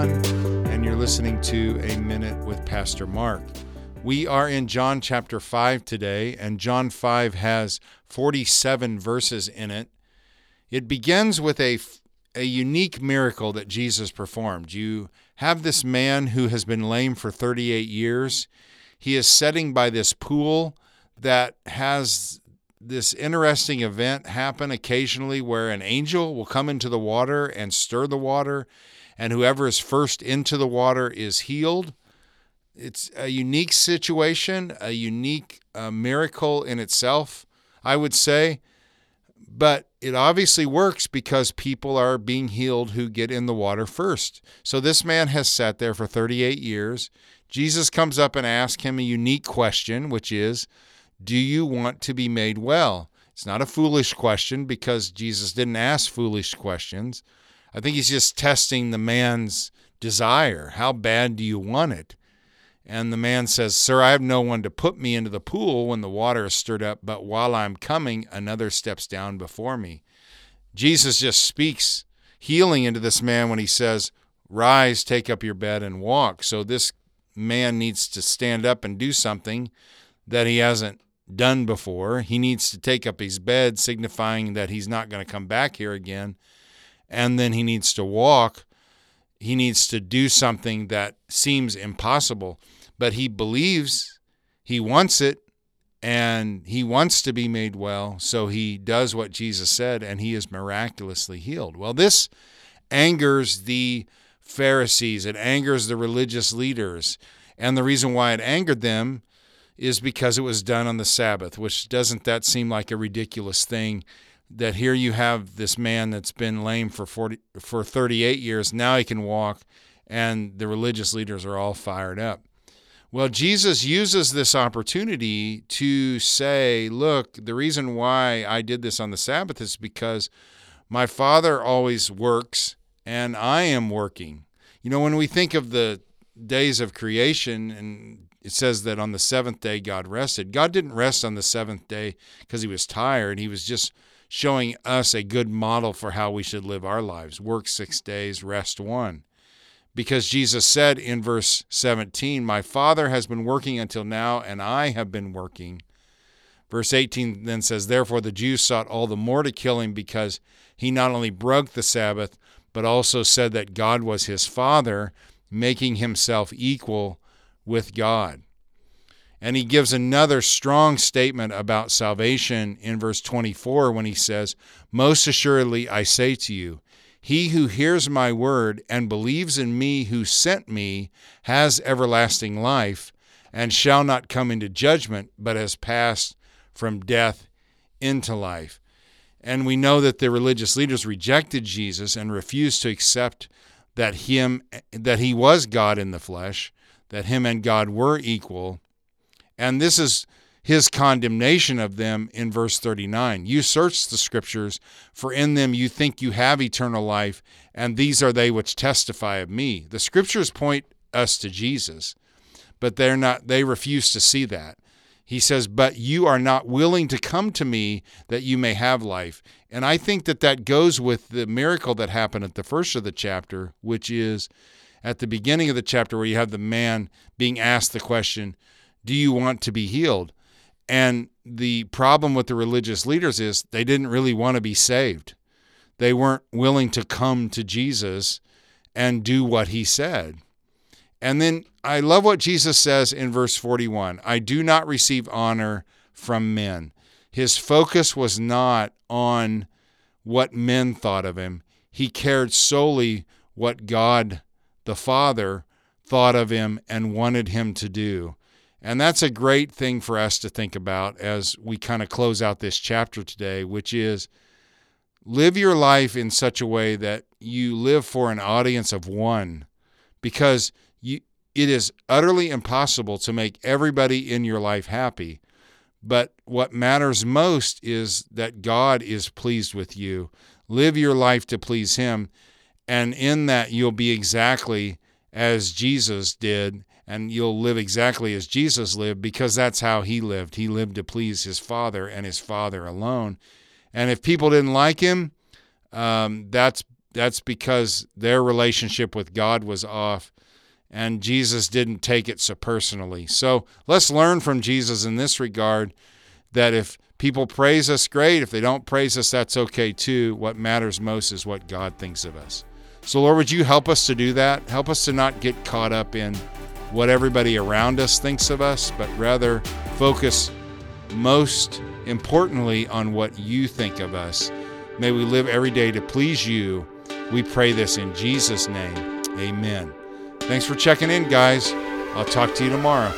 And you're listening to A Minute with Pastor Mark. We are in John chapter 5 today, and John 5 has 47 verses in it. It begins with a, a unique miracle that Jesus performed. You have this man who has been lame for 38 years. He is sitting by this pool that has this interesting event happen occasionally where an angel will come into the water and stir the water, and whoever is first into the water is healed. It's a unique situation, a unique uh, miracle in itself, I would say. But it obviously works because people are being healed who get in the water first. So this man has sat there for 38 years. Jesus comes up and asks him a unique question, which is, do you want to be made well? It's not a foolish question because Jesus didn't ask foolish questions. I think he's just testing the man's desire. How bad do you want it? And the man says, Sir, I have no one to put me into the pool when the water is stirred up, but while I'm coming, another steps down before me. Jesus just speaks healing into this man when he says, Rise, take up your bed, and walk. So this man needs to stand up and do something that he hasn't done before. He needs to take up his bed, signifying that he's not going to come back here again. And then he needs to walk. He needs to do something that seems impossible, but he believes he wants it and he wants to be made well. So he does what Jesus said and he is miraculously healed. Well, this angers the Pharisees, it angers the religious leaders. And the reason why it angered them is because it was done on the Sabbath, which doesn't that seem like a ridiculous thing? That here you have this man that's been lame for 40 for 38 years, now he can walk, and the religious leaders are all fired up. Well, Jesus uses this opportunity to say, look, the reason why I did this on the Sabbath is because my Father always works and I am working. You know, when we think of the days of creation and it says that on the seventh day God rested. God didn't rest on the seventh day because he was tired. He was just showing us a good model for how we should live our lives work six days, rest one. Because Jesus said in verse 17, My Father has been working until now, and I have been working. Verse 18 then says, Therefore the Jews sought all the more to kill him because he not only broke the Sabbath, but also said that God was his Father, making himself equal with God. And he gives another strong statement about salvation in verse 24 when he says, Most assuredly I say to you, he who hears my word and believes in me who sent me has everlasting life and shall not come into judgment, but has passed from death into life. And we know that the religious leaders rejected Jesus and refused to accept that him that he was God in the flesh that him and God were equal. And this is his condemnation of them in verse 39. You search the scriptures, for in them you think you have eternal life, and these are they which testify of me. The scriptures point us to Jesus, but they're not they refuse to see that. He says, "But you are not willing to come to me that you may have life." And I think that that goes with the miracle that happened at the first of the chapter, which is at the beginning of the chapter where you have the man being asked the question, Do you want to be healed? And the problem with the religious leaders is they didn't really want to be saved. They weren't willing to come to Jesus and do what he said. And then I love what Jesus says in verse 41 I do not receive honor from men. His focus was not on what men thought of him, he cared solely what God the Father thought of him and wanted him to do. And that's a great thing for us to think about as we kind of close out this chapter today, which is live your life in such a way that you live for an audience of one because you, it is utterly impossible to make everybody in your life happy. But what matters most is that God is pleased with you. Live your life to please Him and in that, you'll be exactly as Jesus did, and you'll live exactly as Jesus lived because that's how he lived. He lived to please his Father and his Father alone. And if people didn't like him, um, that's that's because their relationship with God was off and Jesus didn't take it so personally. So let's learn from Jesus in this regard that if people praise us, great. If they don't praise us, that's okay too. What matters most is what God thinks of us. So, Lord, would you help us to do that? Help us to not get caught up in what everybody around us thinks of us, but rather focus most importantly on what you think of us. May we live every day to please you. We pray this in Jesus' name. Amen. Thanks for checking in, guys. I'll talk to you tomorrow.